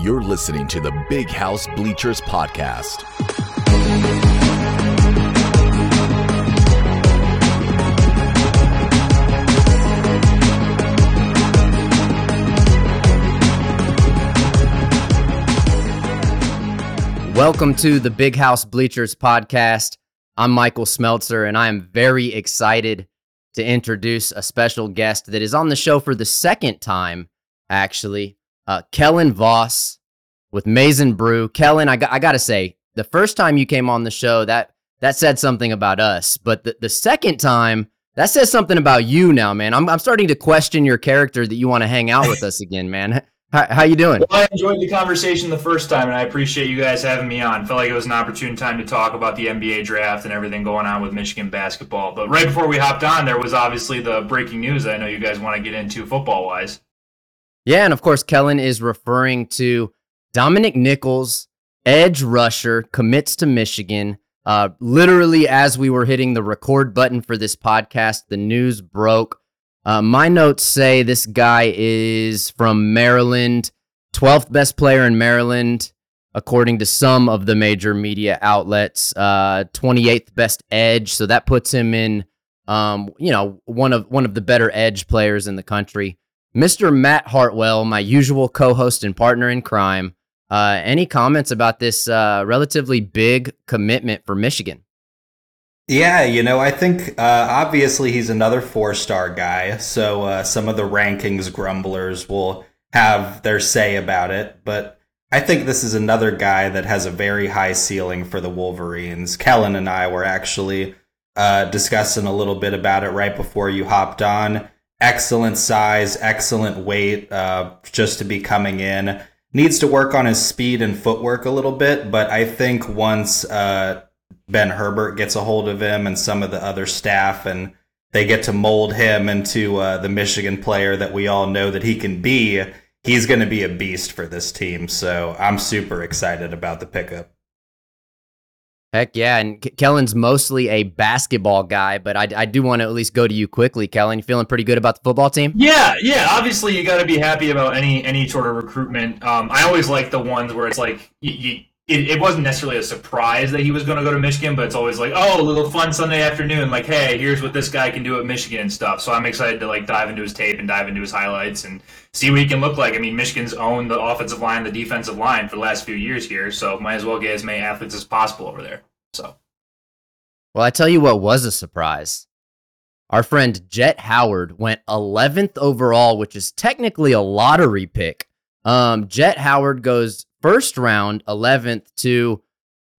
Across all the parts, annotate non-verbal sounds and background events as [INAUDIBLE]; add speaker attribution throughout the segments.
Speaker 1: You're listening to the Big House Bleachers Podcast.
Speaker 2: Welcome to the Big House Bleachers podcast. I'm Michael Smeltzer, and I am very excited to introduce a special guest that is on the show for the second time, actually. Uh, Kellen Voss with Maize 'N Brew. Kellen, I, got, I got to say, the first time you came on the show, that that said something about us. But the, the second time, that says something about you now, man. I'm, I'm starting to question your character that you want to hang out with us again, man. [LAUGHS] How, how you doing?
Speaker 3: Well, I enjoyed the conversation the first time, and I appreciate you guys having me on. Felt like it was an opportune time to talk about the NBA draft and everything going on with Michigan basketball. But right before we hopped on, there was obviously the breaking news I know you guys want to get into football wise.
Speaker 2: Yeah, and of course, Kellen is referring to Dominic Nichols, edge rusher, commits to Michigan. Uh, literally, as we were hitting the record button for this podcast, the news broke. Uh, my notes say this guy is from Maryland, 12th best player in Maryland, according to some of the major media outlets. Uh, 28th best edge, so that puts him in, um, you know, one of one of the better edge players in the country. Mr. Matt Hartwell, my usual co-host and partner in crime. Uh, any comments about this uh, relatively big commitment for Michigan?
Speaker 4: Yeah, you know, I think uh, obviously he's another four star guy, so uh, some of the rankings grumblers will have their say about it. But I think this is another guy that has a very high ceiling for the Wolverines. Kellen and I were actually uh, discussing a little bit about it right before you hopped on. Excellent size, excellent weight, uh, just to be coming in. Needs to work on his speed and footwork a little bit, but I think once uh, Ben Herbert gets a hold of him and some of the other staff, and they get to mold him into uh, the Michigan player that we all know that he can be. He's going to be a beast for this team. So I'm super excited about the pickup.
Speaker 2: Heck yeah. And Kellen's mostly a basketball guy, but I, I do want to at least go to you quickly. Kellen, you feeling pretty good about the football team?
Speaker 3: Yeah, yeah. Obviously, you got to be happy about any any sort of recruitment. Um, I always like the ones where it's like you, you it, it, wasn't necessarily a surprise that he was going to go to Michigan, but it's always like, oh, a little fun Sunday afternoon. Like, hey, here's what this guy can do at Michigan and stuff. So I'm excited to like dive into his tape and dive into his highlights and see what he can look like. I mean, Michigan's owned the offensive line, the defensive line for the last few years here, so might as well get as many athletes as possible over there. So,
Speaker 2: well, I tell you what was a surprise. Our friend Jett Howard went 11th overall, which is technically a lottery pick. Um, Jett Howard goes first round, 11th to,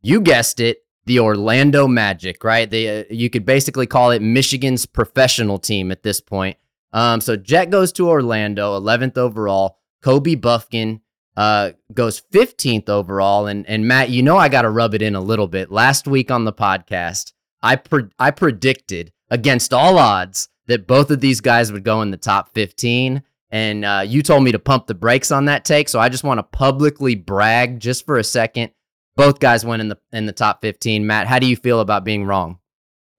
Speaker 2: you guessed it, the Orlando Magic, right? They, uh, you could basically call it Michigan's professional team at this point. Um, so Jett goes to Orlando, 11th overall. Kobe Bufkin uh, goes 15th overall. And, and Matt, you know, I got to rub it in a little bit. Last week on the podcast, I, pre- I predicted against all odds that both of these guys would go in the top 15 and uh, you told me to pump the brakes on that take. So I just want to publicly brag just for a second. Both guys went in the in the top 15. Matt, how do you feel about being wrong?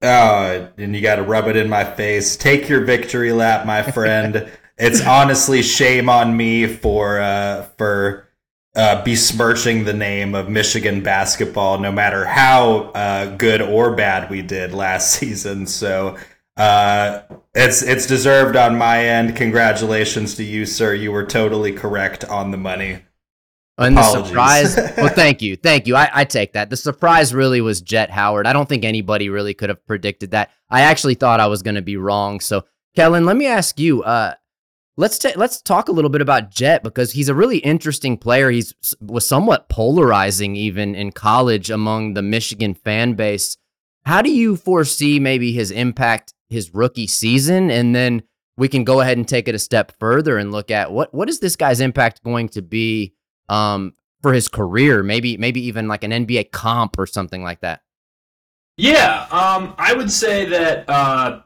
Speaker 4: Oh, and you got to rub it in my face. Take your victory lap, my [LAUGHS] friend. It's honestly shame on me for uh, for uh, besmirching the name of Michigan basketball, no matter how uh, good or bad we did last [LAUGHS] season. So uh, it's it's deserved on my end. Congratulations to you, sir. You were totally correct on the money.
Speaker 2: And the surprise, [LAUGHS] well, thank you, thank you. I, I take that. The surprise really was Jett Howard. I don't think anybody really could have predicted that. I actually thought I was going to be wrong. So, Kellen, let me ask you. Uh, let's let's talk a little bit about Jett because he's a really interesting player. He's was somewhat polarizing even in college among the Michigan fan base. How do you foresee maybe his impact his rookie season, and then we can go ahead and take it a step further and look at what what is this guy's impact going to be um, for his career? Maybe maybe even like an NBA comp or something like that.
Speaker 3: Yeah, um, I would say that. Uh,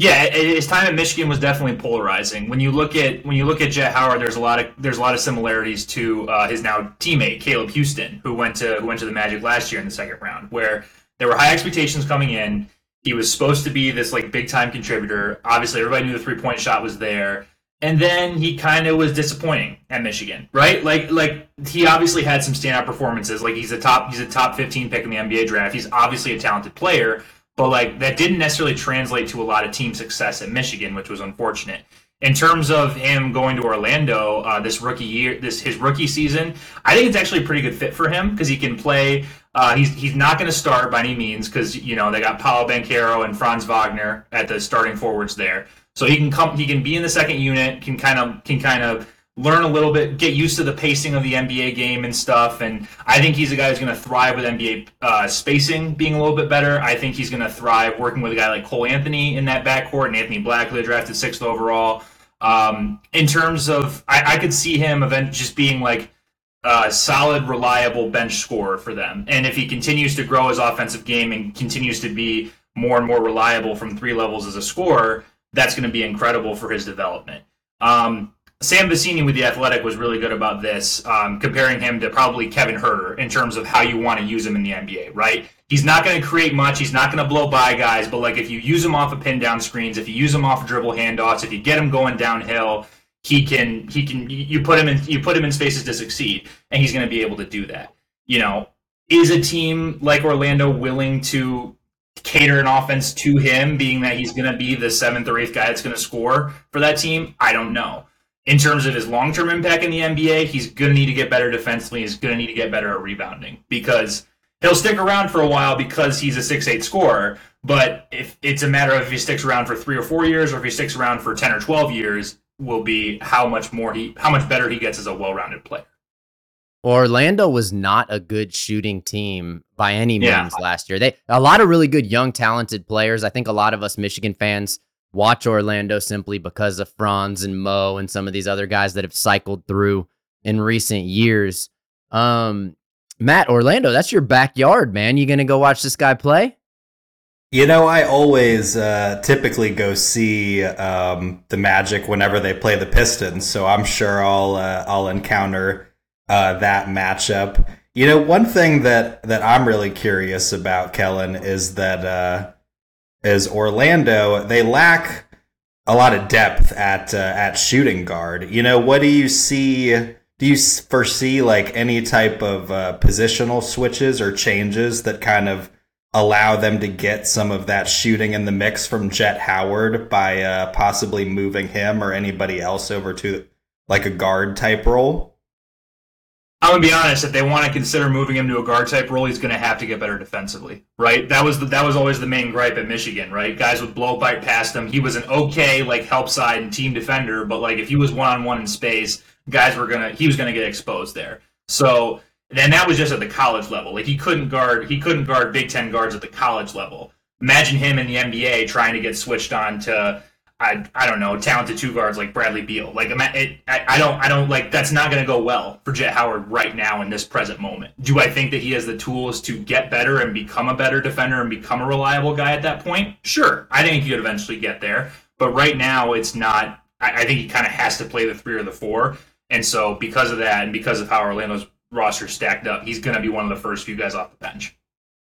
Speaker 3: yeah, his time at Michigan was definitely polarizing. When you look at when you look at Jett Howard, there's a lot of there's a lot of similarities to uh, his now teammate Caleb Houstan, who went to who went to the Magic last year in the second round, where there were high expectations coming in. He was supposed to be this like big time contributor. Obviously, everybody knew the three point shot was there. and then he kind of was disappointing at Michigan, right? Like like he obviously had some standout performances. Like he's a top he's a top 15 pick in the NBA draft. He's obviously a talented player, but like that didn't necessarily translate to a lot of team success at Michigan, which was unfortunate. In terms of him going to Orlando uh, this rookie year, this his rookie season, I think it's actually a pretty good fit for him because he can play. Uh, he's he's not going to start by any means because you know they got Paolo Banchero and Franz Wagner at the starting forwards there. So he can come, he can be in the second unit, can kind of can kind of learn a little bit, get used to the pacing of the NBA game and stuff. And I think he's a guy who's going to thrive with NBA uh, spacing being a little bit better. I think he's going to thrive working with a guy like Cole Anthony in that backcourt and Anthony Black, who they drafted sixth overall. Um, in terms of, I, I could see him event just being like a solid, reliable bench scorer for them. And if he continues to grow his offensive game and continues to be more and more reliable from three levels as a scorer, that's going to be incredible for his development. Um, Sam Vecenie with the Athletic was really good about this, um, comparing him to probably Kevin Huerter in terms of how you want to use him in the NBA. Right? He's not going to create much. He's not going to blow by guys. But like if you use him off of pin down screens, if you use him off of dribble handoffs, if you get him going downhill, he can he can you put him in you put him in spaces to succeed, and he's going to be able to do that. You know, is a team like Orlando willing to cater an offense to him, being that he's going to be the seventh or eighth guy that's going to score for that team? I don't know. In terms of his long term impact in the NBA, he's going to need to get better defensively. He's going to need to get better at rebounding because he'll stick around for a while because he's a six eight scorer. But if it's a matter of if he sticks around for three or four years, or if he sticks around for ten or twelve years, will be how much more he, how much better he gets as a well rounded player.
Speaker 2: Orlando was not a good shooting team by any means
Speaker 3: Yeah.
Speaker 2: last year. They a lot of really good young talented players. I think a lot of us Michigan fans watch Orlando simply because of Franz and Mo and some of these other guys that have cycled through in recent years. Um Matt, Orlando, that's your backyard, man. You to go watch this guy play?
Speaker 4: You know, I always uh, typically go see um, the Magic whenever they play the Pistons, so I'm sure I'll uh, I'll encounter uh, that matchup. You know, one thing that that I'm really curious about, Kellen, is that uh, is Orlando they lack a lot of depth at uh, at shooting guard. You know, what do you see? Do you foresee like any type of uh, positional switches or changes that kind of allow them to get some of that shooting in the mix from Jett Howard by uh, possibly moving him or anybody else over to like a guard type role?
Speaker 3: I'm gonna be honest. If they want to consider moving him to a guard type role, he's gonna have to get better defensively, right? That was the, that was always the main gripe at Michigan, right? Guys would blow right past him. He was an okay like help side and team defender, but like if he was one on one in space, guys were gonna he was gonna get exposed there. So and that was just at the college level. Like he couldn't guard he couldn't guard Big Ten guards at the college level. Imagine him in the NBA trying to get switched on to I, I don't know talented two guards like Bradley Beal. Like it, I, I don't I don't like that's not going to go well for Jett Howard right now in this present moment. Do I think that he has the tools to get better and become a better defender and become a reliable guy at that point? Sure, I think he could eventually get there. But right now, it's not. I, I think he kind of has to play the three or the four. And so because of that, and because of how Orlando's roster stacked up, he's going to be one of the first few guys off the bench.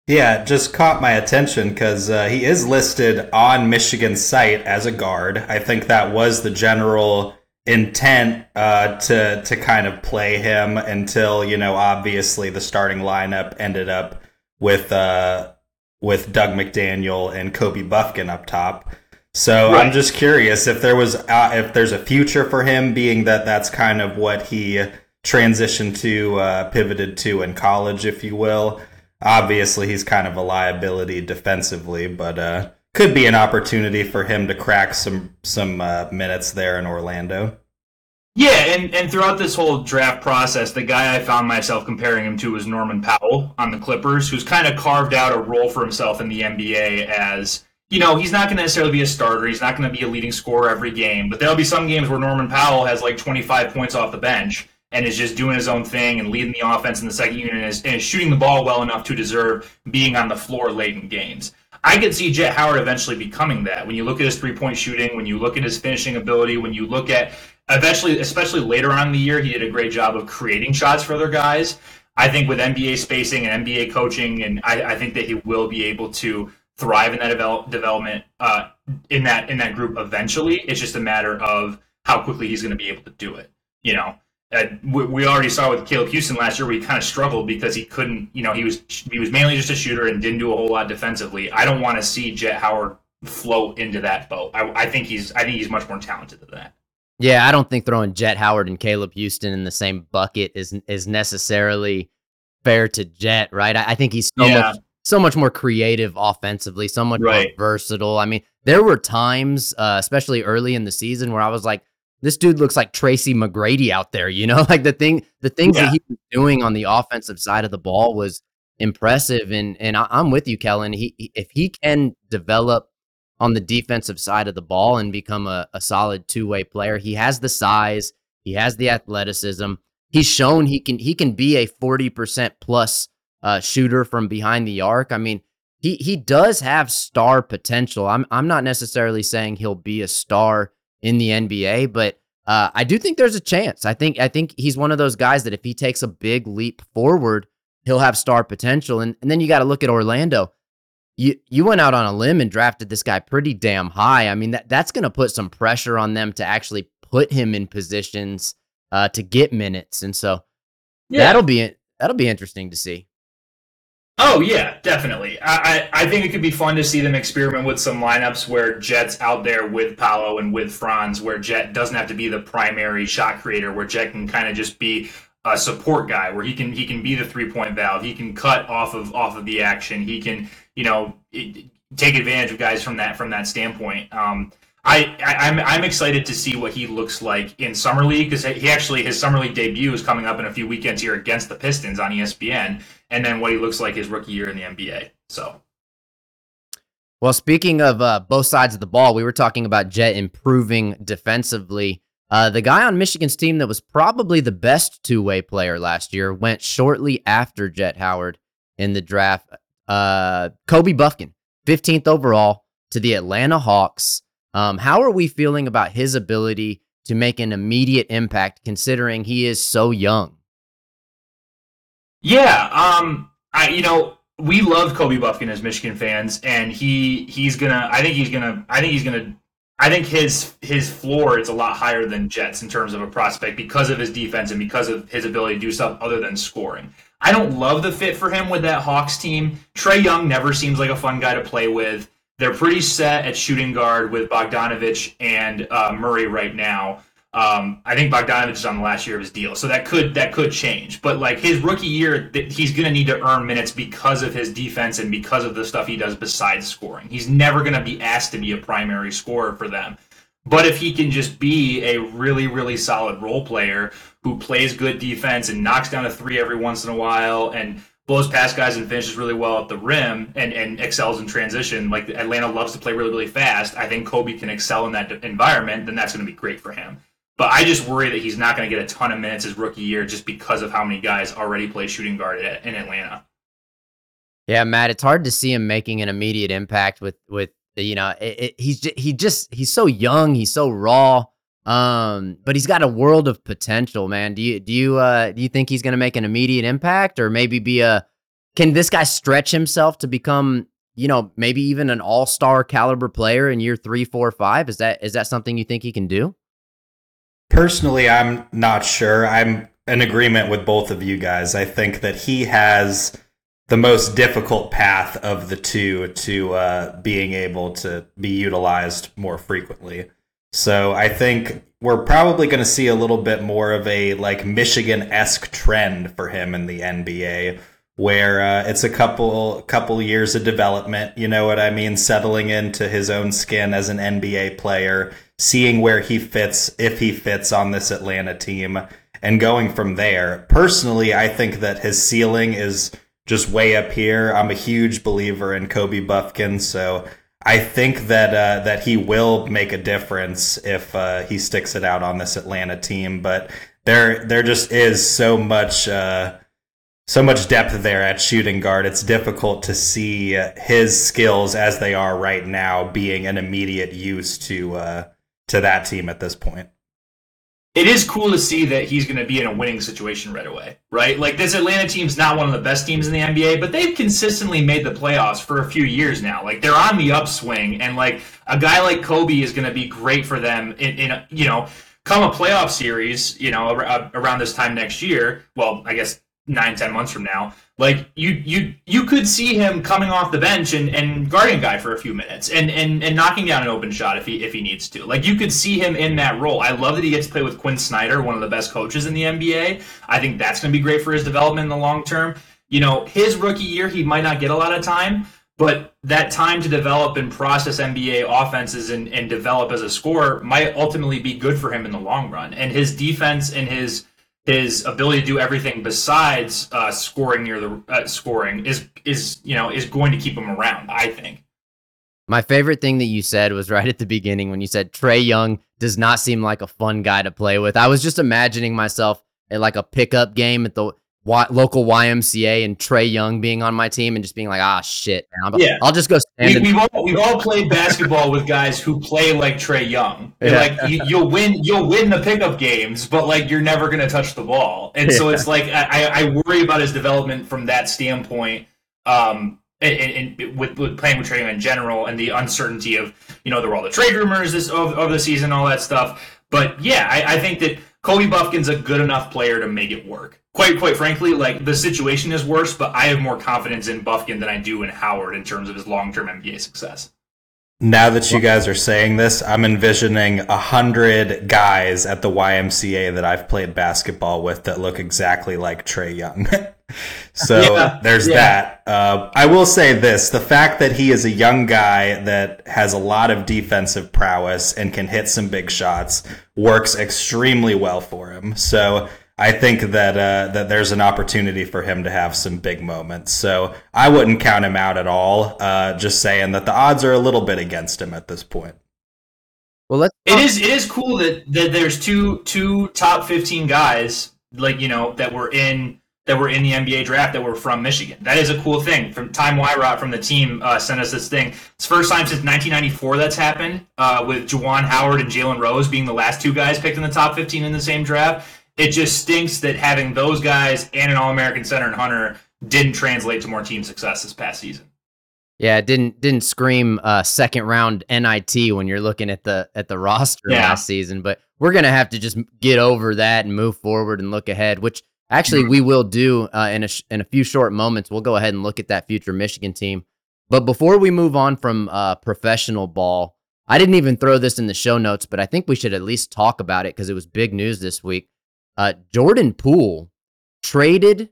Speaker 4: Yeah, it just caught my attention because uh, he is listed on Michigan's site as a guard. I think that was the general intent uh, to to kind of play him until you know obviously the starting lineup ended up with uh, with Dug McDaniel and Kobe Bufkin up top. So I'm just curious if there was uh, if there's a future for him, being that that's kind of what he transitioned to, uh, pivoted to in college, if you will. Obviously, he's kind of a liability defensively, but uh, could be an opportunity for him to crack some some uh, minutes there in Orlando.
Speaker 3: Yeah, and, and throughout this whole draft process, the guy I found myself comparing him to was Norman Powell on the Clippers, who's kind of carved out a role for himself in the NBA as, you know, he's not going to necessarily be a starter. He's not going to be a leading scorer every game, but there'll be some games where Norman Powell has like 25 points off the bench and is just doing his own thing and leading the offense in the second unit and is, and is shooting the ball well enough to deserve being on the floor late in games. I could see Jett Howard eventually becoming that. When you look at his three point shooting, when you look at his finishing ability, when you look at eventually, especially later on in the year, he did a great job of creating shots for other guys. I think with NBA spacing and NBA coaching, and I, I think that he will be able to thrive in that develop, development uh, in that in that group eventually. It's just a matter of how quickly he's going to be able to do it. You know, we, we already saw with Caleb Houstan last year we kind of struggled because he couldn't. You know, he was he was mainly just a shooter and didn't do a whole lot defensively. I don't want to see Jett Howard float into that boat. I, I think he's I think he's much more talented than that.
Speaker 2: Yeah, I don't think throwing Jett Howard and Caleb Houstan in the same bucket is is necessarily fair to Jett, right? I, I think he's so yeah. much so much more creative offensively, so much right. more versatile. I mean, there were times, uh, especially early in the season, where I was like, this dude looks like Tracy McGrady out there, you know, [LAUGHS] like the thing, the things yeah. that he was doing on the offensive side of the ball was impressive. And and I, am with you, Kellen. He if he can develop on the defensive side of the ball and become a, a solid two way player, he has the size, he has the athleticism. He's shown he can he can be a forty percent plus uh, shooter from behind the arc. I mean, he he does have star potential. I'm I'm not necessarily saying he'll be a star in the NBA, but uh, I do think there's a chance. I think I think he's one of those guys that if he takes a big leap forward, he'll have star potential. And and then you got to look at Orlando. You you went out on a limb and drafted this guy pretty damn high. I mean that that's going to put some pressure on them to actually put him in positions uh, to get minutes, and so yeah. that'll be that'll be interesting to see.
Speaker 3: Oh yeah, definitely. I, I, I think it could be fun to see them experiment with some lineups where Jett's out there with Paolo and with Franz, where Jett doesn't have to be the primary shot creator, where Jett can kind of just be a support guy, where he can he can be the three point valve, he can cut off of off of the action, he can you know take advantage of guys from that from that standpoint. Um, I, I I'm, I'm excited to see what he looks like in summer league because he actually his summer league debut is coming up in a few weekends here against the Pistons on ESPN, and then what he looks like his rookie year in the NBA. So.
Speaker 2: Well, speaking of uh, both sides of the ball, we were talking about Jett improving defensively. Uh, the guy on Michigan's team that was probably the best two way player last year went shortly after Jett Howard in the draft. Uh, Kobe Bufkin, 15th overall to the Atlanta Hawks. Um, how are we feeling about his ability to make an immediate impact considering he is so young?
Speaker 3: Yeah, um, I you know we love Kobe Bufkin as Michigan fans, and he he's gonna. I think he's gonna. I think he's gonna. I think his his floor is a lot higher than Jets in terms of a prospect because of his defense and because of his ability to do stuff other than scoring. I don't love the fit for him with that Hawks team. Trae Young never seems like a fun guy to play with. They're pretty set at shooting guard with Bogdanovich and uh, Murray right now. Um, I think Bogdanovich is on the last year of his deal, so that could that could change. But like his rookie year, he's going to need to earn minutes because of his defense and because of the stuff he does besides scoring. He's never going to be asked to be a primary scorer for them. But if he can just be a really, really solid role player who plays good defense and knocks down a three every once in a while and blows past guys and finishes really well at the rim and, and excels in transition. Like Atlanta loves to play really, really fast. I think Kobe can excel in that environment, then that's going to be great for him. But I just worry that he's not going to get a ton of minutes his rookie year just because of how many guys already play shooting guard in Atlanta.
Speaker 2: Yeah, Matt, it's hard to see him making an immediate impact with with you know it, it, he's just, he just he's so young, he's so raw. Um, but he's got a world of potential, man. Do you do you uh do you think he's gonna make an immediate impact or maybe be a can this guy stretch himself to become, you know, maybe even an all-star caliber player in year three, four, five? Is that is that something you think he can do?
Speaker 4: Personally, I'm not sure. I'm in agreement with both of you guys. I think that he has the most difficult path of the two to uh, being able to be utilized more frequently. So I think we're probably going to see a little bit more of a like Michigan esque trend for him in the NBA, where uh, it's a couple couple years of development. You know what I mean? Settling into his own skin as an NBA player, seeing where he fits, if he fits on this Atlanta team, and going from there. Personally, I think that his ceiling is just way up here. I'm a huge believer in Kobe Bufkin, so I think that uh, that he will make a difference if uh, he sticks it out on this Atlanta team. But there there just is so much uh, so much depth there at shooting guard. It's difficult to see his skills as they are right now being an immediate use to uh, to that team at this point
Speaker 3: it is cool to see that he's going to be in a winning situation right away, right? Like this Atlanta team's not one of the best teams in the NBA, but they've consistently made the playoffs for a few years now. Like they're on the upswing, and like a guy like Kobe is going to be great for them in, in you know come a playoff series, you know, around this time next year, well, I guess nine, ten months from now, like you you you could see him coming off the bench and, and guarding guy for a few minutes and, and and knocking down an open shot if he if he needs to. Like you could see him in that role. I love that he gets to play with Quinn Snyder, one of the best coaches in the NBA. I think that's going to be great for his development in the long term. You know, his rookie year he might not get a lot of time, but that time to develop and process NBA offenses and, and develop as a scorer might ultimately be good for him in the long run. And his defense and his his ability to do everything besides uh, scoring near the uh, scoring is is you know is going to keep him around. I think.
Speaker 2: My favorite thing that you said was [LAUGHS] right at the beginning when you said Trae Young does not seem like a fun guy to play with. I was just imagining myself at like a pickup game at the y- local YMCA and Trae Young being on my team and just being like, ah, shit, man. I'll, yeah. I'll just go
Speaker 3: stand. We, have all, we've all played basketball with guys who play like Trae Young. Yeah. Like you, will win, you'll win the pickup games, but like you're never going to touch the ball. And yeah. so it's like I, I worry about his development from that standpoint. Um, and, and with, with, playing with Trae Young in general, and the uncertainty of you know there were all the trade rumors this of, of the season, all that stuff. But yeah, I, I think that Kobe Bufkin's a good enough player to make it work quite quite frankly, like the situation is worse, but I have more confidence in Bufkin than I do in Howard in terms of his long term NBA success.
Speaker 4: Now that you guys are saying this, I'm envisioning a hundred guys at the YMCA that I've played basketball with that look exactly like Trae Young. [LAUGHS] so yeah, there's yeah. that. Uh, I will say this: the fact that he is a young guy that has a lot of defensive prowess and can hit some big shots works extremely well for him. So I think that uh, that there's an opportunity for him to have some big moments. So I wouldn't count him out at all. Uh, just saying that the odds are a little bit against him at this point.
Speaker 3: Well, let's it is it is cool that, that there's two two top 15 guys like you know that were in that were in the NBA draft that were from Michigan. That is a cool thing. From Time Wyrot from the team uh, sent us this thing. It's first time since 1994 that's happened uh, with Juwan Howard and Jalen Rose being the last two guys picked in the top 15 in the same draft it just stinks that having those guys and an All American center and Hunter didn't translate to more team success this past season.
Speaker 2: Yeah, it didn't didn't scream uh, second round NIT when you're looking at the at the roster yeah. last season. But we're gonna have to just get over that and move forward and look ahead, which actually mm-hmm. we will do uh, in a sh- in a few short moments. We'll go ahead and look at that future Michigan team. But before we move on from uh, professional ball, I didn't even throw this in the show notes, but I think we should at least talk about it because it was big news this week. Uh, Jordan Poole traded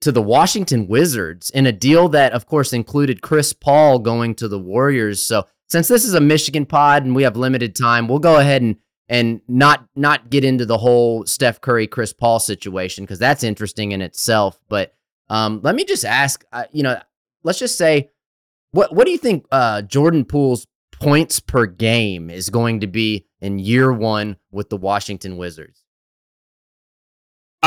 Speaker 2: to the Washington Wizards in a deal that, of course, included Chris Paul going to the Warriors. So, since this is a Michigan pod and we have limited time, we'll go ahead and and not not get into the whole Steph Curry Chris Paul situation because that's interesting in itself. But um, let me just ask, uh, you know, let's just say, what what do you think uh, Jordan Poole's points per game is going to be in year one with the Washington Wizards?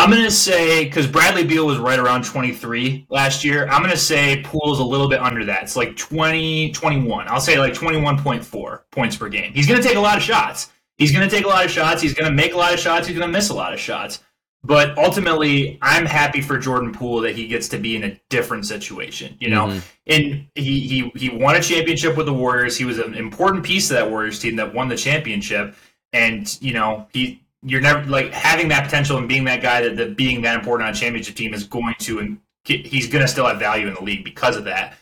Speaker 3: I'm going to say, because Bradley Beal was right around 23 last year, I'm going to say Poole's a little bit under that. It's like 20, 21. I'll say like 21.4 points per game. He's going to take a lot of shots. He's going to take a lot of shots. He's going to make a lot of shots. He's going to miss a lot of shots. But ultimately, I'm happy for Jordan Poole that he gets to be in a different situation, you know. Mm-hmm. And he he he won a championship with the Warriors. He was an important piece of that Warriors team that won the championship. And you know he you're never like having that potential and being that guy that, that being that important on a championship team is going to and he's going to still have value in the league because of that.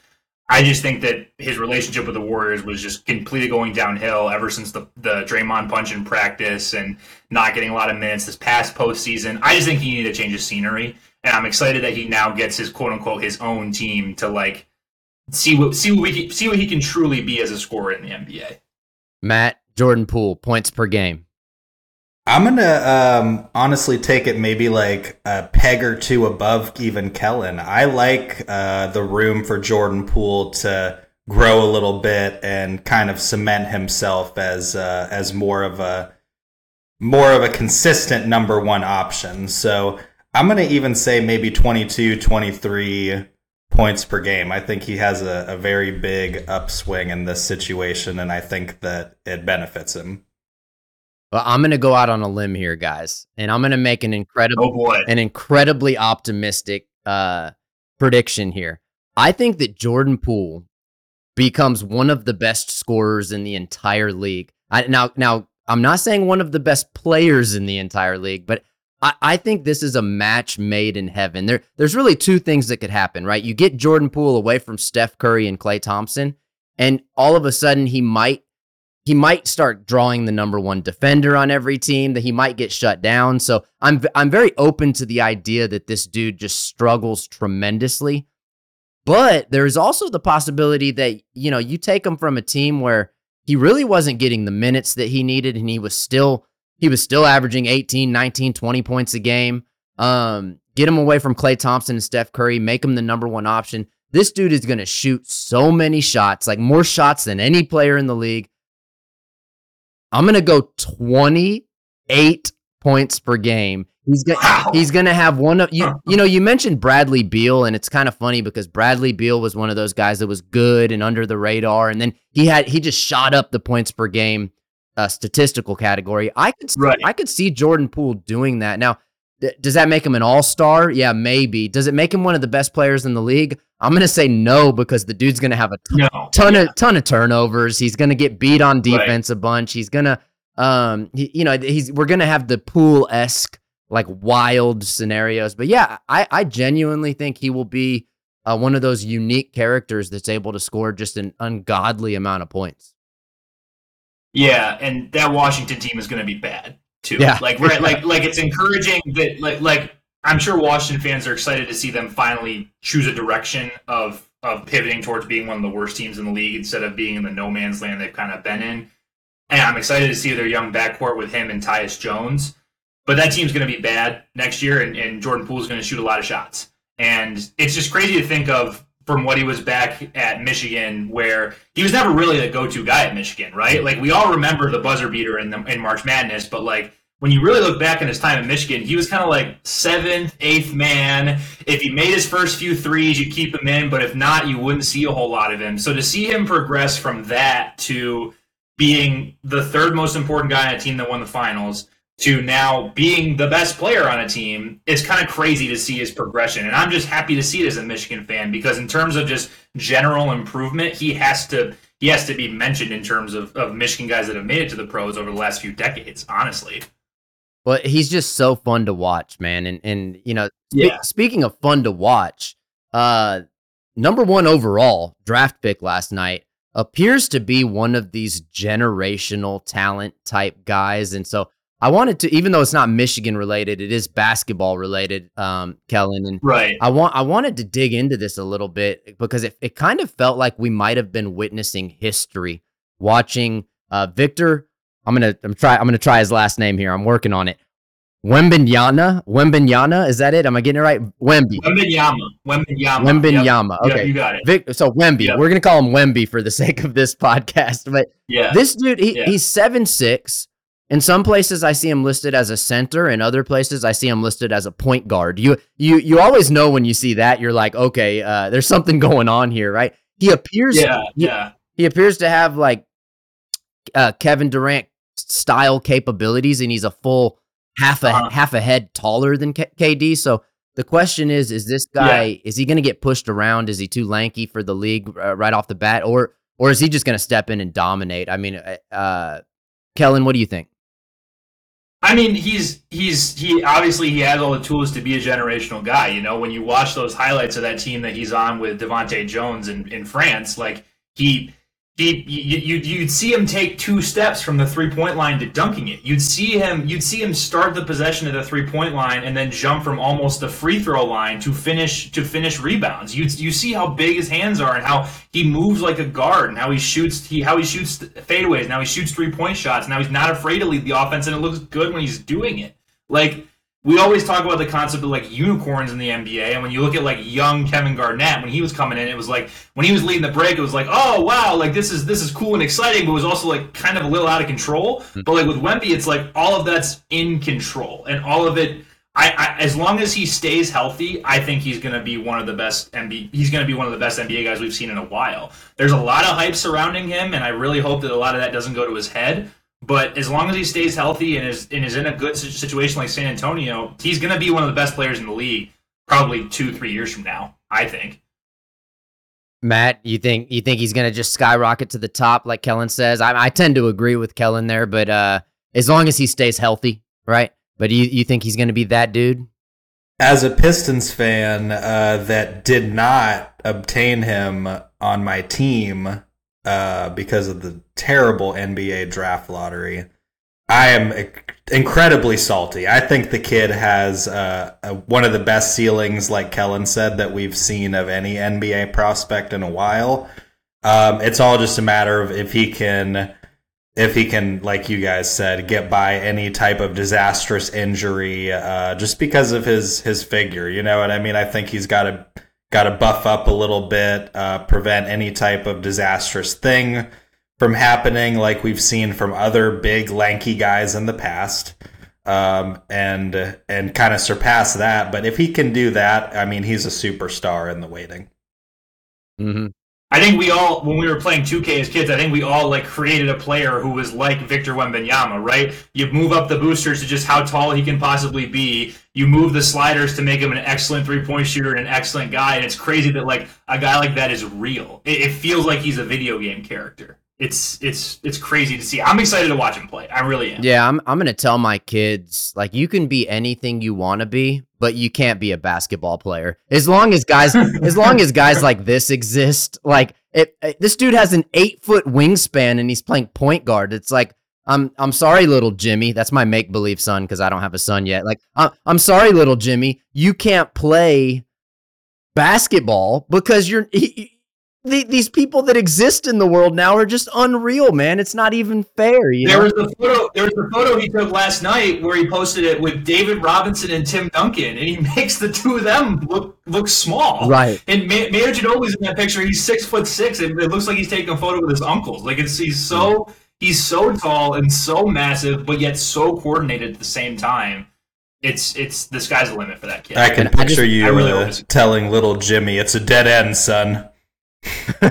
Speaker 3: I just think that his relationship with the Warriors was just completely going downhill ever since the the Draymond punch in practice and not getting a lot of minutes this past postseason. I just think he needed to change his scenery, and I'm excited that he now gets his quote unquote his own team to like see what see what we see what he can truly be as a scorer in the NBA.
Speaker 2: Matt Jordan Poole points per game.
Speaker 4: I'm gonna um, honestly take it maybe like a peg or two above even Kellen. I like uh, the room for Jordan Poole to grow a little bit and kind of cement himself as uh, as more of a more of a consistent number one option. So I'm gonna even say maybe 22, 23 points per game. I think he has a, a very big upswing in this situation, and I think that it benefits him.
Speaker 2: Well, I'm going to go out on a limb here, guys, and I'm going to make an incredible,
Speaker 3: oh
Speaker 2: an incredibly optimistic uh, prediction here. I think that Jordan Poole becomes one of the best scorers in the entire league. I, now, now, I'm not saying one of the best players in the entire league, but I, I think this is a match made in heaven. There, there's really two things that could happen, right? You get Jordan Poole away from Steph Curry and Klay Thompson, and all of a sudden he might he might start drawing the number one defender on every team that he might get shut down. So I'm I'm very open to the idea that this dude just struggles tremendously. But there's also the possibility that you know you take him from a team where he really wasn't getting the minutes that he needed and he was still he was still averaging 18, 19, 20 points a game. Um, get him away from Klay Thompson and Steph Curry, make him the number one option. This dude is going to shoot so many shots, like more shots than any player in the league. I'm going to go 28 points per game. He's going wow. he's to have one of you you know you mentioned Bradley Beal and it's kind of funny because Bradley Beal was one of those guys that was good and under the radar and then he had he just shot up the points per game uh, statistical category. I could right. I could see Jordan Poole doing that. Now, does that make him an all-star? Yeah, maybe. Does it make him one of the best players in the league? I'm going to say no because the dude's going to have a ton, no. ton yeah. of ton of turnovers. He's going to get beat on defense right. a bunch. He's to um he, you know, he's we're going to have the pool esque like wild scenarios. But yeah, I I genuinely think he will be uh, one of those unique characters that's able to score just an ungodly amount of points.
Speaker 3: Yeah, and that Washington team is going to be bad too. Yeah. Like right, like like it's encouraging that like like I'm sure Washington fans are excited to see them finally choose a direction of of pivoting towards being one of the worst teams in the league instead of being in the no man's land they've kind of been in. And I'm excited to see their young backcourt with him and Tyus Jones. But that team's going to be bad next year, and, and Jordan Poole's going to shoot a lot of shots. And it's just crazy to think of from what he was back at Michigan, where he was never really the go-to guy at Michigan, right? Like we all remember the buzzer beater in the, in March Madness, but like when you really look back in his time at Michigan, he was kind of like seventh, eighth man. If he made his first few threes, you keep him in, but if not, you wouldn't see a whole lot of him. So to see him progress from that to being the third most important guy on a team that won the finals to now being the best player on a team, it's kind of crazy to see his progression. And I'm just happy to see it as a Michigan fan because in terms of just general improvement, he has to he has to be mentioned in terms of, of Michigan guys that have made it to the pros over the last few decades, honestly.
Speaker 2: Well, he's just so fun to watch, man. And and you know, yeah. speaking of fun to watch, uh number one overall draft pick last night appears to be one of these generational talent type guys. And so I wanted to, even though it's not Michigan related, it is basketball related, um, Kellen. And
Speaker 3: right.
Speaker 2: I want I wanted to dig into this a little bit because it, it kind of felt like we might have been witnessing history watching uh, Victor. I'm gonna I'm try I'm gonna try his last name here. I'm working on it. Wembanyama, Wembanyama, is that it? Am I getting it right? Wemby.
Speaker 3: Wembanyama. Wembanyama.
Speaker 2: Wembanyama. Yep. Okay,
Speaker 3: yep, you got it.
Speaker 2: Vic, so Wemby, yep. we're gonna call him Wemby for the [LAUGHS] sake of this podcast. But
Speaker 3: yeah,
Speaker 2: this dude, he, yeah. he's seven six. In some places, I see him listed as a center. In other places, I see him listed as a point guard. You you you always know when you see that. You're like, okay, uh, there's something [LAUGHS] going on here, right? He appears,
Speaker 3: yeah, he, yeah.
Speaker 2: He appears to have like uh, Kevin Durant style capabilities, and he's a full half a uh-huh. half a head taller than K- KD. So the question is: Is this guy yeah. is he going to get pushed around? Is he too lanky for the league uh, right off the bat, or or is he just going to step in and dominate? I mean, uh, uh Kellen, what do you think?
Speaker 3: I mean, he's he's he obviously he has all the tools to be a generational guy. You know, when you watch those highlights of that team that he's on with Devonte Jones in, in France, like he you, you'd see him take two steps from the three point line to dunking it. You'd see him you'd see him start the possession at the three point line and then jump from almost the free throw line to finish to finish rebounds. You you see how big his hands are and how he moves like a guard and how he shoots he how he shoots fadeaways. Now he shoots three point shots. Now he's not afraid to lead the offense and it looks good when he's doing it. Like we always talk about the concept of like unicorns in the NBA, and when you look at like young Kevin Garnett when he was coming in, it was like when he was leading the break, it was like, oh wow, like this is this is cool and exciting, but it was also like kind of a little out of control. Mm-hmm. But like with Wemby, it's like all of that's in control, and all of it. I, I, as long as he stays healthy, I think he's going to be one of the best NBA. He's going to be one of the best NBA guys we've seen in a while. There's a lot of hype surrounding him, and I really hope that a lot of that doesn't go to his head. But as long as he stays healthy and is and is in a good situation like San Antonio, he's going to be one of the best players in the league. Probably two, three years from now, I think.
Speaker 2: Matt, you think you think he's going to just skyrocket to the top, like Kellen says? I, I tend to agree with Kellen there, but uh, as long as he stays healthy, right? But you you think he's going to be that dude?
Speaker 4: As a Pistons fan uh, that did not obtain him on my team uh, because of the terrible NBA draft lottery, I am incredibly salty. I think the kid has uh, a, one of the best ceilings, like Kellen said, that we've seen of any NBA prospect in a while. Um, it's all just a matter of if he can, if he can, like you guys said, get by any type of disastrous injury, uh, just because of his his figure. You know what I mean? I think he's got to got to buff up a little bit, uh, prevent any type of disastrous thing from happening like we've seen from other big lanky guys in the past um, and and kind of surpass that but if he can do that i mean he's a superstar in the waiting
Speaker 2: mm-hmm.
Speaker 3: I think we all, when we were playing 2K as kids, I think we all like created a player who was like Victor Wembanyama, right? You move up the boosters to just how tall he can possibly be. You move the sliders to make him an excellent three point shooter and an excellent guy. And it's crazy that like a guy like that is real. It, it feels like he's a video game character it's it's it's crazy to see. I'm excited to watch him play. I really am.
Speaker 2: Yeah, I'm I'm gonna tell my kids like you can be anything you want to be, but you can't be a basketball player. As long as guys, [LAUGHS] as long as guys like this exist, like it, it, this dude has an eight foot wingspan and he's playing point guard. It's like I'm I'm sorry, little Jimmy. That's my make believe son because I don't have a son yet. Like I'm I'm sorry, little Jimmy. You can't play basketball because you're. He, the, these people that exist in the world now are just unreal, man. It's not even fair.
Speaker 3: there know? was a photo. There was a photo he took last night where he posted it with David Robinson and Tim Duncan, and he [LAUGHS] makes the two of them look look small.
Speaker 2: Right.
Speaker 3: And Manu Ginobili's in that picture. He's six foot six, and it looks like he's taking a photo with his uncles. Like it's he's so he's so tall and so massive, but yet so coordinated at the same time it's it's the sky's the limit for that kid.
Speaker 4: I can picture I just, you really uh, telling little Jimmy, "It's a dead end, son." [LAUGHS]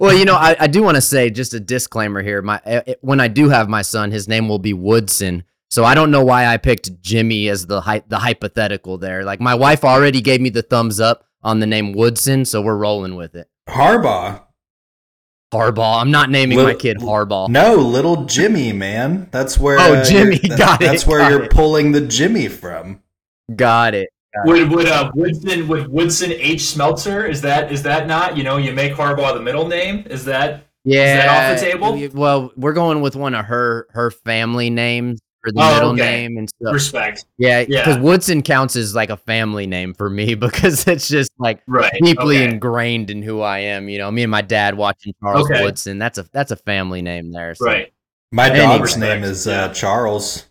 Speaker 2: well, you know, I, I do want to say just a disclaimer here. My it, eh, eh, when I do have my son, his name will be Woodson. So I don't know why I picked Jimmy as the hy- the hypothetical there. Like my wife already gave me the thumbs up on the name Woodson, so we're rolling with it.
Speaker 4: Harbaugh.
Speaker 2: Harbaugh. I'm not naming little, my kid Harbaugh.
Speaker 4: No, little Jimmy, man. That's where.
Speaker 2: Oh, uh, Jimmy. [LAUGHS] got
Speaker 4: it. That's where you're
Speaker 2: it.
Speaker 4: pulling the Jimmy from.
Speaker 2: Got it.
Speaker 3: Would would uh, Woodson would Woodson H Smeltzer is that is that not you know you make Harbaugh the middle name is that
Speaker 2: yeah
Speaker 3: is that off the table?
Speaker 2: Well, we're going with one of her her family names for the oh, middle okay. name and stuff.
Speaker 3: Respect.
Speaker 2: Yeah, because yeah. Woodson counts as like a family name for me [LAUGHS] because it's just like
Speaker 3: right.
Speaker 2: deeply
Speaker 3: okay.
Speaker 2: ingrained in who I am. You know, me and my dad watching Charles okay. Woodson. That's a that's a family name there. So.
Speaker 3: Right.
Speaker 4: My dog's name is uh, Charles.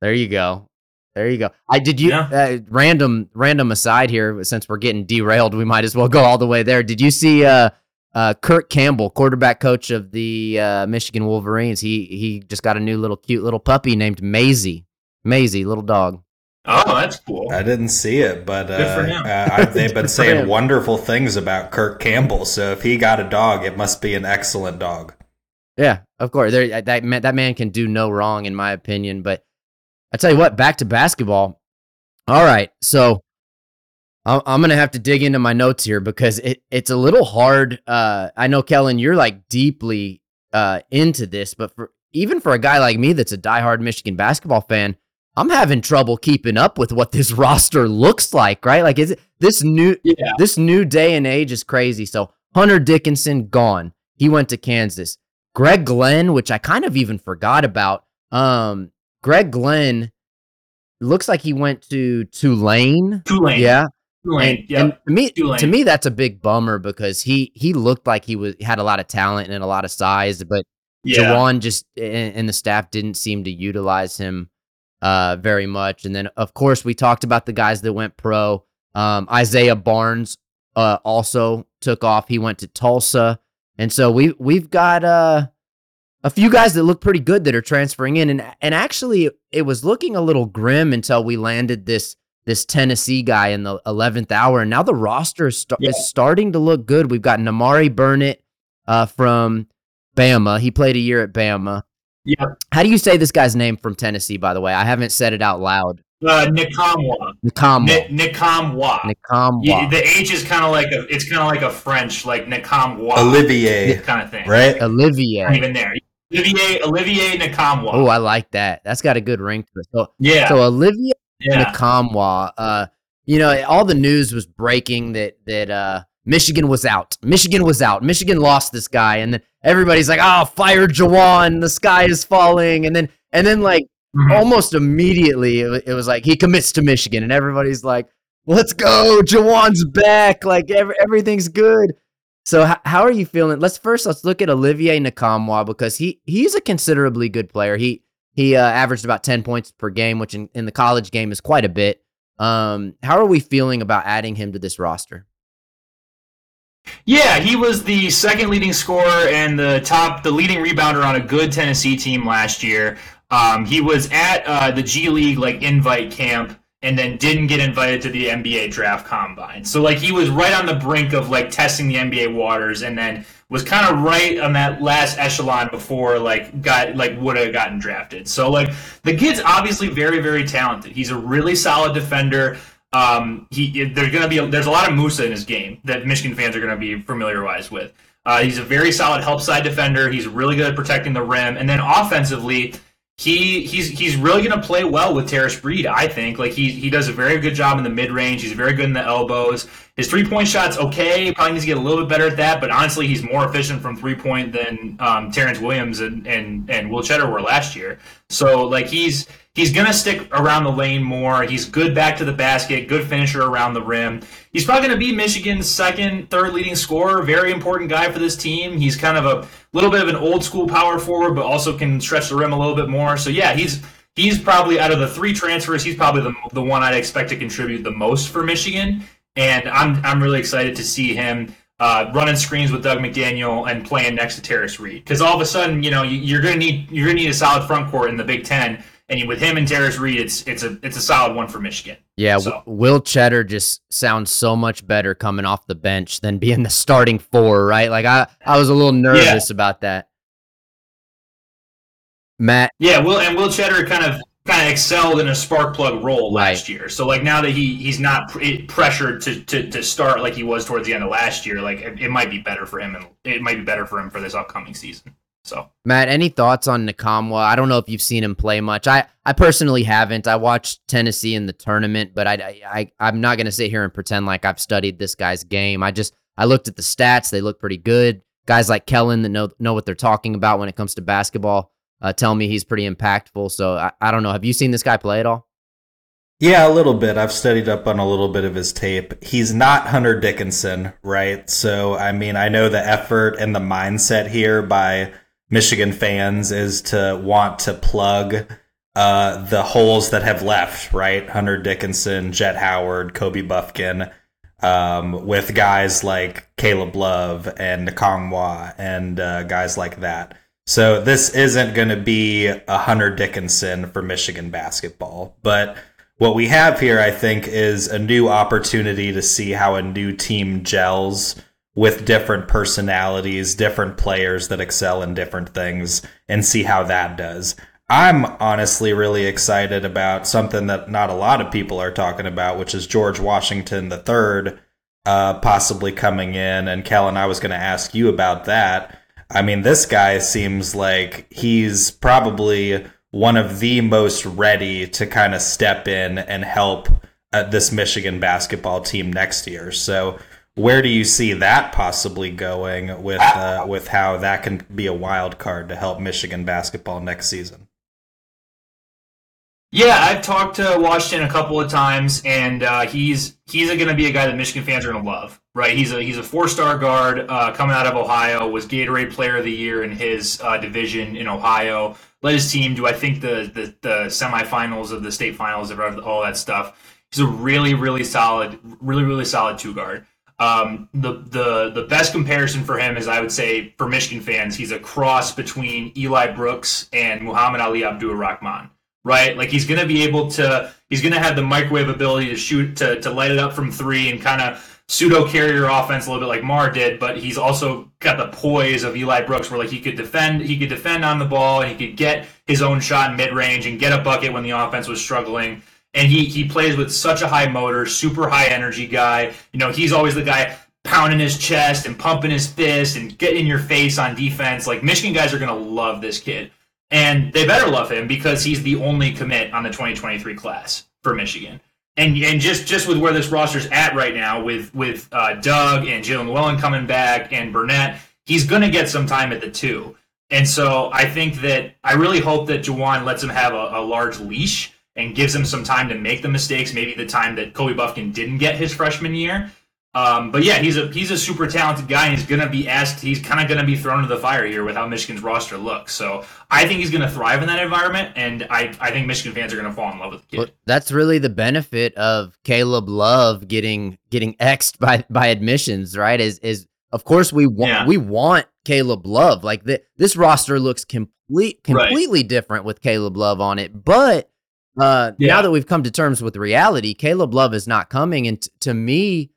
Speaker 2: There you go. There you go. I did you yeah. uh, random random aside here since we're getting derailed, we might as well go all the way there. Did you see uh, uh, Kirk Campbell, quarterback coach of the uh, Michigan Wolverines? He he just got a new little cute little puppy named Maisie. Maisie, little dog.
Speaker 3: Oh, that's cool.
Speaker 4: I didn't see it, but uh, uh, I, they've [LAUGHS] been saying wonderful things about Kirk Campbell. So if he got a dog, it must be an excellent dog.
Speaker 2: Yeah, of course. There, that man, that man can do no wrong, in my opinion. But I tell you what, back to basketball. All right, so I'm gonna have to dig into my notes here because it, it's a little hard. Uh, I know Kellen, you're like deeply uh, into this, but for even for a guy like me that's a diehard Michigan basketball fan, I'm having trouble keeping up with what this [LAUGHS] roster looks like. Right, like is it this new
Speaker 3: yeah.
Speaker 2: this new day and age is crazy. So Hunter Dickinson gone, he went to Kansas. Gregg Glenn, which I kind of even forgot about. Um, Gregg Glenn looks like he went to Tulane.
Speaker 3: Tulane.
Speaker 2: Yeah.
Speaker 3: Tulane.
Speaker 2: And, and to me, Tulane. to me, that's a big bummer because he he looked like he was had a lot of talent and a lot of size, but yeah. Juwan just and, and the staff didn't seem to utilize him uh, very much. And then, of course, we talked about the guys that went pro. Um, Isaiah Barnes uh, also took off. He went to Tulsa, and so we we've got uh a few guys that look pretty good that are transferring in, and and actually it was looking a little grim until we landed this this Tennessee guy in the eleventh hour, and now the roster is, st- yeah. is, starting to look good. We've got Nimari Burnett uh, from Bama. He played a year at Bama.
Speaker 3: Yeah.
Speaker 2: How do you say this guy's name from Tennessee? By the way, I haven't said it out loud.
Speaker 3: Uh, Nkamhoua.
Speaker 2: Nkamhoua.
Speaker 3: N- Nkamhoua.
Speaker 2: Nkamhoua.
Speaker 3: the H is kind of like a. It's kind of like a French like Nkamhoua.
Speaker 4: Olivier.
Speaker 3: kind of thing.
Speaker 4: Right.
Speaker 2: Olivier.
Speaker 3: Not even there. Olivier Olivier Nkamhoua.
Speaker 2: Oh, I like that. That's got a good ring to it. So,
Speaker 3: yeah,
Speaker 2: so Olivier
Speaker 3: yeah.
Speaker 2: Nkamhoua, uh, you know, all the news was breaking that that uh, Michigan was out. Michigan was out. Michigan lost this guy, and then everybody's like, "Oh, fire Juwan! The sky is falling." And then and then like
Speaker 3: Mhm.
Speaker 2: almost immediately, it, it was like he commits to Michigan, and everybody's like, "Let's go! Juwan's back! Like every, everything's good." So h- how are you feeling? Let's first let's look at Olivier Nkamhoua because he he's a considerably good player. He he uh, averaged about ten points per game, which in, in the college game is quite a bit. Um, how are we feeling about adding him to this roster?
Speaker 3: Yeah, he was the second leading scorer and the top, the leading rebounder on a good Tennessee team last year. Um, he was at uh, the G League like invite camp and then didn't get invited to the NBA draft combine. So like he was right on the brink of like testing the NBA waters and then was kind of right on that last echelon before like got like would have gotten drafted. So like the kid's obviously very very talented. He's a really solid defender. Um, he there's gonna be a, there's a lot of Moussa in his game that Michigan fans are gonna be familiarized with. Uh, he's a very solid help side defender. He's really good at protecting the rim, and then offensively, he he's he's really going to play well with Tarris Reed. I think like he he does a very good job in the mid range. He's very good in the elbows. His three point shots okay. Probably needs to get a little bit better at that. But honestly, he's more efficient from three point than um, Terrance Williams and and and Will Tschetter were last year. So like he's he's going to stick around the lane more. He's good back to the basket. Good finisher around the rim. He's probably going to be Michigan's second, third leading scorer. Very important guy for this team. He's kind of a little bit of an old school power forward, but also can stretch the rim a little bit more. So yeah, he's he's probably out of the three transfers, he's probably the the one I'd expect to contribute the most for Michigan. And I'm I'm really excited to see him uh, running screens with Dug McDaniel and playing next to Tarris Reed because all of a sudden you know you, you're gonna need you're gonna need a solid front court in the Big Ten. And with him and Tarris Reed, it's it's a it's a solid one for Michigan.
Speaker 2: Yeah,
Speaker 3: So-
Speaker 2: Will Tschetter just sounds so much better coming off the bench than being the starting four, right? Like I, I was a little nervous about that. Matt,
Speaker 3: Yeah, Will and Will Tschetter kind of kind of excelled in a spark plug role last year. So like now that he he's not pr- pressured to, to to start like he was towards the end of last year, like it, it might be better for him and it might be better for him for this upcoming season. So
Speaker 2: Matt, any thoughts on Nkamhoua? I don't know if you've seen him play much. I, I personally haven't. I watched Tennessee in the tournament, but I, I, I am not going to sit here and pretend like I've studied this guy's game. I just I looked at the stats; they look pretty good. Guys like Kellen that know know what they're talking about when it comes to basketball uh, tell me he's pretty impactful. So I, I don't know. Have you seen this guy play at all?
Speaker 4: Yeah, a little bit. I've studied up on a little bit of his tape. He's not Hunter Dickinson, right? So, I mean, I know the effort and the mindset here by Michigan fans is to want to plug uh, the holes that have left, right? Hunter Dickinson, Jett Howard, Kobe Bufkin, um, with guys like Caleb Love and Nkamhoua and uh, guys like that. So this isn't going to be a Hunter Dickinson for Michigan basketball, but what we have here, I think, is a new opportunity to see how a new team gels with different personalities, different players that excel in different things, and see how that does. I'm honestly really excited about something that not a lot of people are talking about, which is George Washington III uh, possibly coming in. And Kellen, I was going to ask you about that. I mean, this guy seems like he's probably one of the most ready to kind of step in and help uh, this Michigan basketball team next year. So, where do you see that possibly going with uh, with how that can be a wild card to help Michigan basketball next season?
Speaker 3: yeah, I've talked to Washington a couple of times, and uh, he's he's going to be a guy that Michigan fans are going to love. Right? He's a he's a four star guard uh, coming out of Ohio. Was Gatorade Player of the Year in his uh, division in Ohio. Led his team to I think the, the the semifinals of the state finals of all that stuff. He's a really really solid, really really solid two guard. Um, the the the best comparison for him is I would say for Michigan fans, he's a cross between Eli Brooks and Muhammad-Ali Abdur-Rahkman right? Like he's going to be able to, he's going to have the microwave ability to shoot, to, to light it up from three and kind of pseudo carrier offense a little bit like Mar did, but he's also got the poise of Eli Brooks where like he could defend, he could defend on the ball and he could get his own shot in mid range and get a bucket when the offense was struggling. And he, he plays with such a high motor, super high energy guy. You know, he's always the guy pounding his chest and pumping his fist and getting in your face on defense. Like Michigan guys are going to love this kid, and they better love him because he's the only commit on the 2023 class for Michigan. And and just just with where this roster's at right now, with with uh, Dug and Jaelin Llewellyn coming back and Burnett, he's going to get some time at the two. And so I think that I really hope that Juwan lets him have a, a, large leash and gives him some time to make the mistakes, maybe the time that Kobe Bufkin didn't get his freshman year. Um, but yeah, he's a he's a super talented guy, and he's gonna be asked. He's kind of gonna be thrown into the fire here with how Michigan's roster looks. So I think he's gonna thrive in that environment, and I I think Michigan fans are gonna fall in love with the kid. Well,
Speaker 2: that's really the benefit of Caleb Love getting getting [LAUGHS] xed by by admissions, right? Is is of course we want yeah. we want Caleb Love. Like the, this roster looks complete completely right. different with Caleb Love on it, but. Uh, yeah. Now that we've come to terms with reality, Caleb Love is not coming, and t- to me,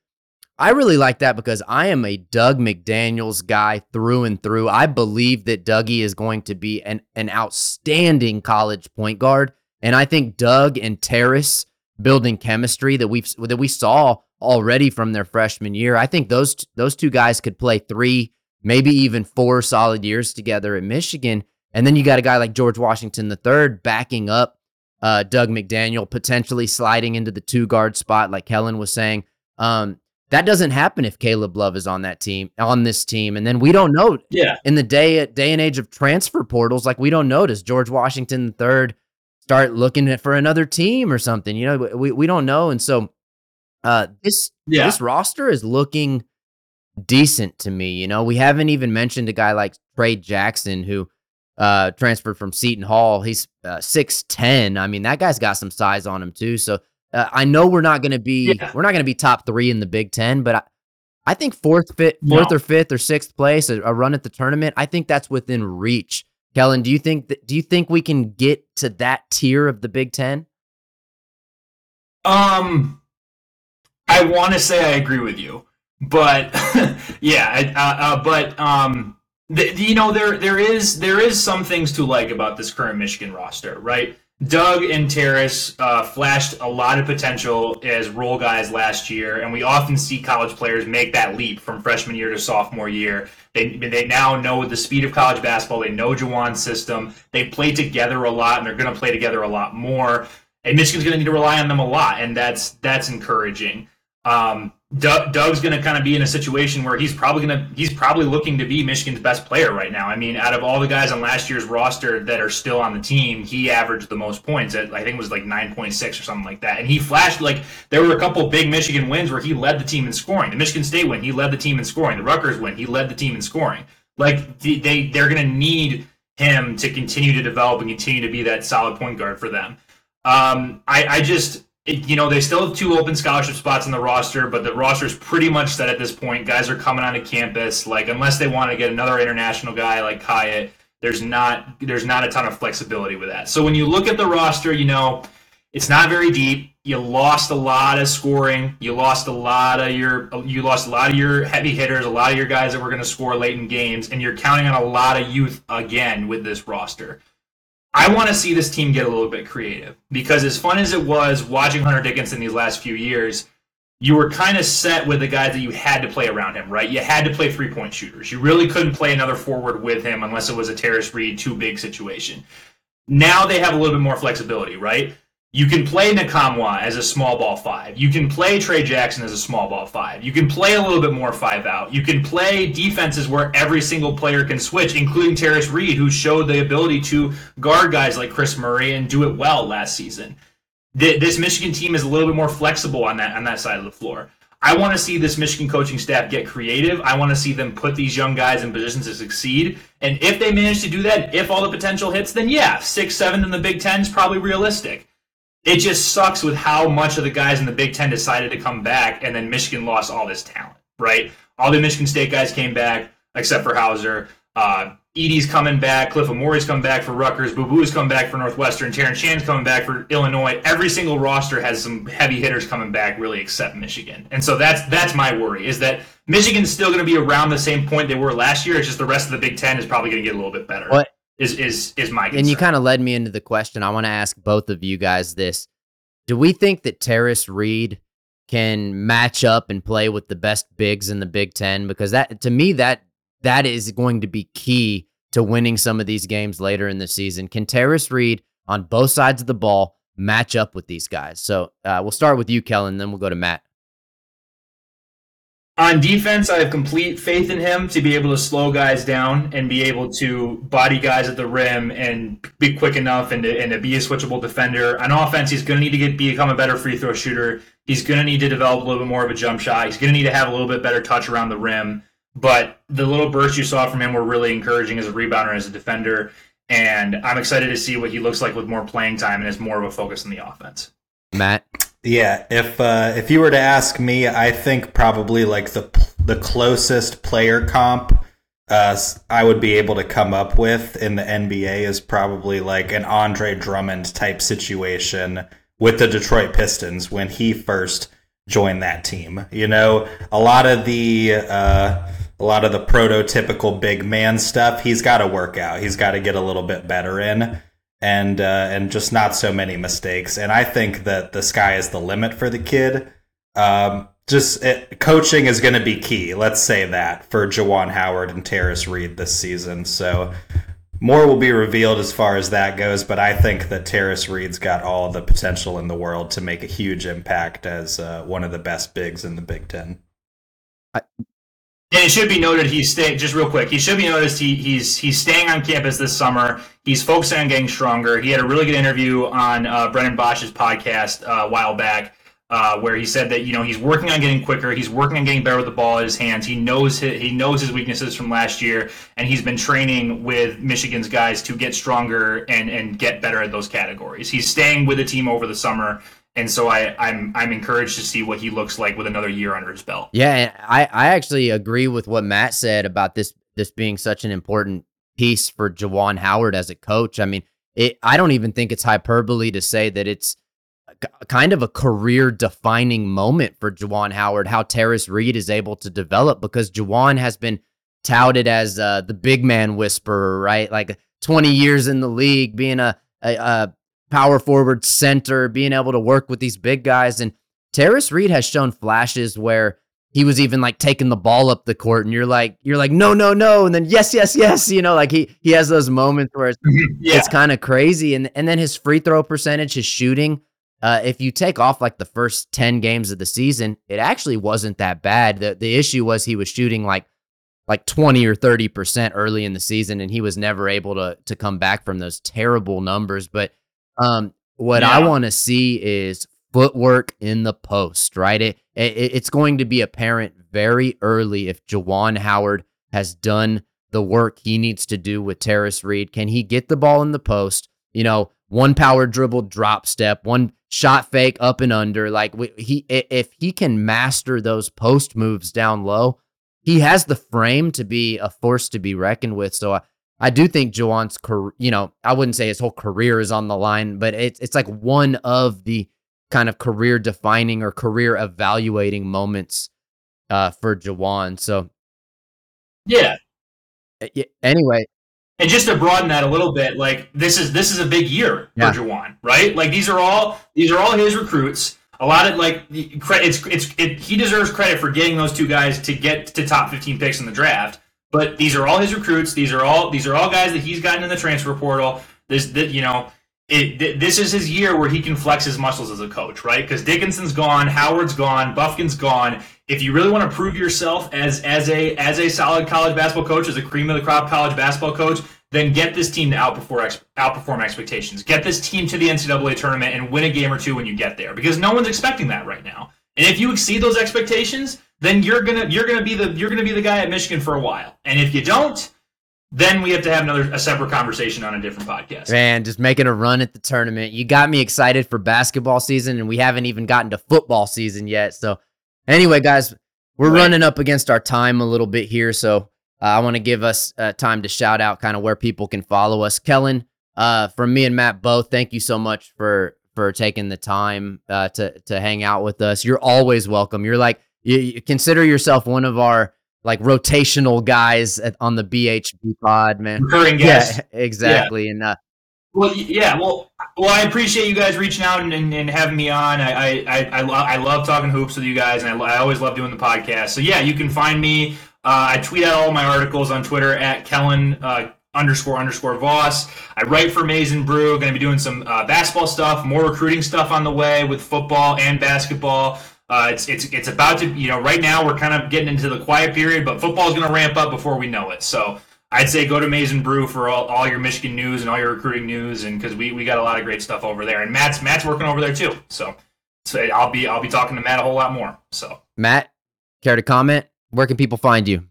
Speaker 2: I really like that because I am a Dug McDaniels guy through and through. I believe that Dougie is going to be an, an outstanding college point guard. And I think Dug and Tarris building chemistry that we've that we saw already from their freshman year. I think those those two guys could play three, maybe even four solid years together at Michigan. And then you got a guy like George Washington III backing up uh, Dug McDaniel, potentially sliding into the two guard spot, like Kellen was saying. Um, that doesn't happen if Caleb Love is on that team, on this team. And then we don't know.
Speaker 3: Yeah.
Speaker 2: In the day day and age of transfer portals, like we don't know. Does George Washington III start looking for another team or something? You know, we, we don't know. And so uh this yeah. this roster is looking decent to me. You know, we haven't even mentioned a guy like Tray Jackson who uh transferred from Seton Hall. He's uh, 6'10. I mean, that guy's got some size on him too. So uh, I know we're not going to be yeah. we're not going to be top three in the Big Ten, but I, I think fourth, fifth, fourth no. or fifth or sixth place, a, a, run at the tournament. I think that's within reach. Kellen, do you think that, do you think we can get to that tier of the Big Ten?
Speaker 3: Um, I want to say I agree with you, but [LAUGHS] yeah, uh, uh, but um, the, you know there there is there is some things to like about this current Michigan roster, right? Dug and Tarris uh, flashed a lot of potential as role guys last year, and we often see college players make that leap from freshman year to sophomore year. They, they now know the speed of college basketball. They know Juwan's system. They play together a lot, and they're going to play together a lot more. And Michigan's going to need to rely on them a lot, and that's that's encouraging. Um, Dug, Dug's going to kind of be in a situation where he's probably going to he's probably looking to be Michigan's best player right now. I mean, out of all the guys on last year's roster that are still on the team, he averaged the most points. At, I think it was like nine point six or something like that. And he flashed like there were a couple big Michigan wins where he led the team in scoring. The Michigan State win, he led the team in scoring. The Rutgers win, he led the team in scoring. Like they they're going to need him to continue to develop and continue to be that solid point guard for them. Um, I, I just you know, they still have two open scholarship spots in the roster, but the roster is pretty much set at this point. Guys are coming onto campus. Like, unless they want to get another international guy like Kaya, there's not there's not a ton of flexibility with that. So when you look at the roster, you know, it's not very deep. You lost a lot of scoring. You lost a lot of your you lost a lot of your heavy hitters, a lot of your guys that were going to score late in games, and you're counting on a lot of youth again with this roster. I want to see this team get a little bit creative because, as fun as it was watching Hunter Dickinson these last few years, you were kind of set with the guys that you had to play around him, right? You had to play three point shooters. You really couldn't play another forward with him unless it was a Tarris Reed too big situation. Now they have a little bit more flexibility, right? You can play Nkamhoua as a small ball five. You can play Tray Jackson as a small ball five. You can play a little bit more five out. You can play defenses where every single player can switch, including Tarris Reed, who showed the ability to guard guys like Kris Murray and do it well last season. This Michigan team is a little bit more flexible on that on that side of the floor. I want to see this Michigan coaching staff get creative. I want to see them put these young guys in positions to succeed. And if they manage to do that, if all the potential hits, then yeah, six, seven in the Big Ten is probably realistic it just sucks with how much of the guys in the Big Ten decided to come back, and then Michigan lost all this talent, right? All the Michigan State guys came back except for Hauser. Uh, Edey's coming back. Cliff Omoruyi's coming back for Rutgers. Boo Buie's coming back for Northwestern. Terrence Shannon's coming back for Illinois. Every single roster has some heavy hitters coming back, really, except Michigan. And so that's that's my worry is that Michigan's still going to be around the same point they were last year. It's just the rest of the Big Ten is probably going to get a little bit better.
Speaker 2: What
Speaker 3: is is is my concern.
Speaker 2: and you kind of led me into the question. I want to ask both of you guys this: Do we think that Tarris Reed can match up and play with the best bigs in the Big Ten because that to me that that is going to be key to winning some of these games later in the season. Can Tarris Reed on both sides of the ball match up with these guys? So uh, we'll start with you, Kellen, then we'll go to Matt.
Speaker 3: On defense, I have complete faith in him to be able to slow guys down and be able to body guys at the rim and be quick enough and to, and to be a switchable defender. On offense, he's going to need to get become a better free throw shooter. He's going to need to develop a little bit more of a jump shot. He's going to need to have a little bit better touch around the rim. But the little bursts you saw from him were really encouraging as a rebounder and as a defender. And I'm excited to see what he looks like with more playing time and has more of a focus on the offense.
Speaker 2: Matt.
Speaker 4: Yeah, if uh, if you were to ask me, I think probably like the the closest player comp uh, I would be able to come up with in the NBA is probably like an Andre Drummond type situation with the Detroit Pistons when he first joined that team. You know, a lot of the uh, a lot of the prototypical big man stuff he's got to work out. He's got to get a little bit better in and uh, and just not so many mistakes. And I think that the sky is the limit for the kid. Um, just it, coaching is going to be key. Let's say that for Juwan Howard and Tarris Reed this season. So more will be revealed as far as that goes. But I think that Tarris Reed's got all the potential in the world to make a huge impact as uh, one of the best bigs in the Big Ten.
Speaker 3: And it should be noted he's staying just real quick. He should be noticed he, he's he's staying on campus this summer. He's focusing on getting stronger. He had a really good interview on uh, Brennan Bosch's podcast uh, a while back, uh, where he said that you know he's working on getting quicker. He's working on getting better with the ball in his hands. He knows his, he knows his weaknesses from last year, and he's been training with Michigan's guys to get stronger and and get better at those categories. He's staying with the team over the summer and so I, I'm I'm encouraged to see what he looks like with another year under his belt.
Speaker 2: Yeah, I I actually agree with what Matt said about this this being such an important piece for Juwan Howard as a coach. I mean, it I don't even think it's hyperbole to say that it's kind of a career defining moment for Juwan Howard how Tarris Reed is able to develop because Juwan has been touted as uh, the big man whisperer, right? Like 20 years in the league, being a, a, a power forward, center, being able to work with these big guys. And Tarris Reed has shown flashes where he was even like taking the ball up the court and you're like you're like no no no. And then yes yes yes. You know like he he has those moments where it's, yeah. it's kind of crazy. And and then his free throw percentage his shooting uh, if you take off like the first 10 games of the season it actually wasn't that bad. The the issue was he was shooting like like 20 or 30% early in the season and he was never able to to come back from those terrible numbers. But um, what yeah. I want to see is footwork in the post, right? It, it, it's going to be apparent very early if Juwan Howard has done the work he needs to do with Tarris Reed. Can he get the ball in the post? You know, one power dribble drop step, one shot fake up and under. Like he, if he can master those post moves down low, he has the frame to be a force to be reckoned with. So I, I do think Juwan's career, you know, I wouldn't say his whole career is on the line, but it's it's like one of the kind of career defining or career evaluating moments uh, for Juwan. So,
Speaker 3: yeah.
Speaker 2: Anyway,
Speaker 3: and just to broaden that a little bit, like this is this is a big year yeah. for Juwan, right? Like these are all these are all his recruits. A lot of like it's it's it, he deserves credit for getting those two guys to get to top fifteen picks in the draft but these are all his recruits. These are all these are all guys that he's gotten in the transfer portal. This that you know, it, th- this is his year where he can flex his muscles as a coach, right? Because Dickinson's gone, Howard's gone, Bufkin's gone. If you really want to prove yourself as as a as a solid college basketball coach, as a cream of the crop college basketball coach, then get this team to outperform outperform expectations. Get this team to the NCAA tournament and win a game or two when you get there, because no one's expecting that right now. And if you exceed those expectations, then you're gonna you're gonna be the you're gonna be the guy at Michigan for a while. And if you don't, then we have to have another a separate conversation on a different podcast.
Speaker 2: Man, just making a run at the tournament. You got me excited for basketball season, and we haven't even gotten to football season yet. So, anyway, guys, we're right. running up against our time a little bit here. So, uh, I want to give us uh, time to shout out kind of where people can follow us. Kellen, uh, from me and Matt both, thank you so much for for taking the time uh, to to hang out with us. You're always welcome. You're like you, you consider yourself one of our like rotational guys at, on the BHB pod, man.
Speaker 3: Recurring guest.
Speaker 2: Yeah, [LAUGHS] exactly. Yeah. And uh,
Speaker 3: well, yeah, well, well, I appreciate you guys reaching out and, and, and having me on. I I, I, I, love talking hoops with you guys, and I, I always love doing the podcast. So yeah, you can find me. Uh, I tweet out all my articles on Twitter at Kellen uh, underscore underscore Voss. I write for Maize 'N Brew. Going to be doing some uh, basketball stuff, more recruiting stuff on the way with football and basketball. Uh, it's it's it's about to you know right now we're kind of getting into the quiet period, but football is going to ramp up before we know it. So I'd say go to Maize 'N Brew for all, all your Michigan news and all your recruiting news, and because we, we got a lot of great stuff over there, and Matt's Matt's working over there too. So, so I'll be I'll be talking to Matt a whole lot more. So
Speaker 2: Matt, care to comment? Where can people find you?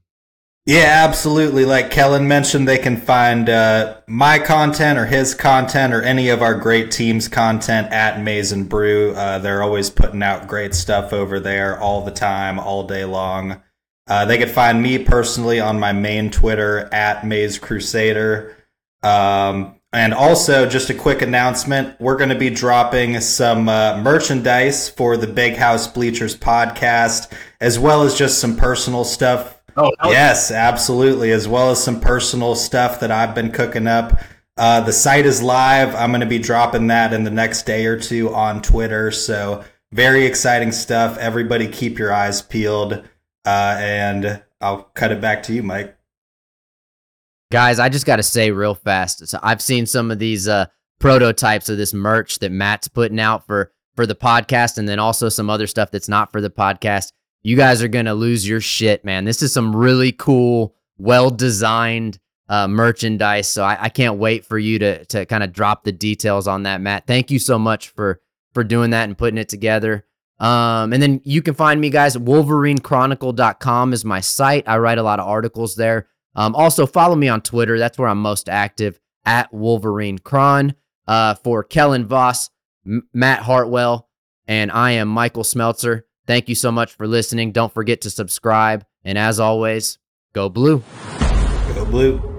Speaker 4: Yeah, absolutely. Like Kellen mentioned, they can find uh, my content or his content or any of our great teams' content at Maize 'N Brew. Uh, they're always putting out great stuff over there all the time, all day long. Uh, they could find me personally on my main Twitter at Maize Crusader. Um, and also, just a quick announcement we're going to be dropping some uh, merchandise for the Big House Bleachers podcast, as well as just some personal stuff
Speaker 3: Oh,
Speaker 4: yes, absolutely. As well as some personal stuff that I've been cooking up. Uh, the site is live. I'm going to be dropping that in the next day or two on Twitter. So, very exciting stuff. Everybody, keep your eyes peeled. Uh, and I'll cut it back to you, Mike.
Speaker 2: Guys, I just got to say real fast. So I've seen some of these uh, prototypes of this merch that Matt's putting out for for the podcast, and then also some other stuff that's not for the podcast you guys are to lose your shit, man. This is some really cool, well designed uh, merchandise. So I, I, can't wait for you to to kind of drop the details on that, Matt. Thank you so much for for doing that and putting it together. Um, and then you can find me, guys. WolverineChronicle.com is my site. I write a lot of articles there. Um, also, follow me on Twitter. That's where I'm most active at Wolverine Cron. Uh, for Kellen Voss, M- Matt Hartwell, and I am Michael Smeltzer. Thank you so much for listening. Don't forget to subscribe. And as always, go blue.
Speaker 4: Go blue.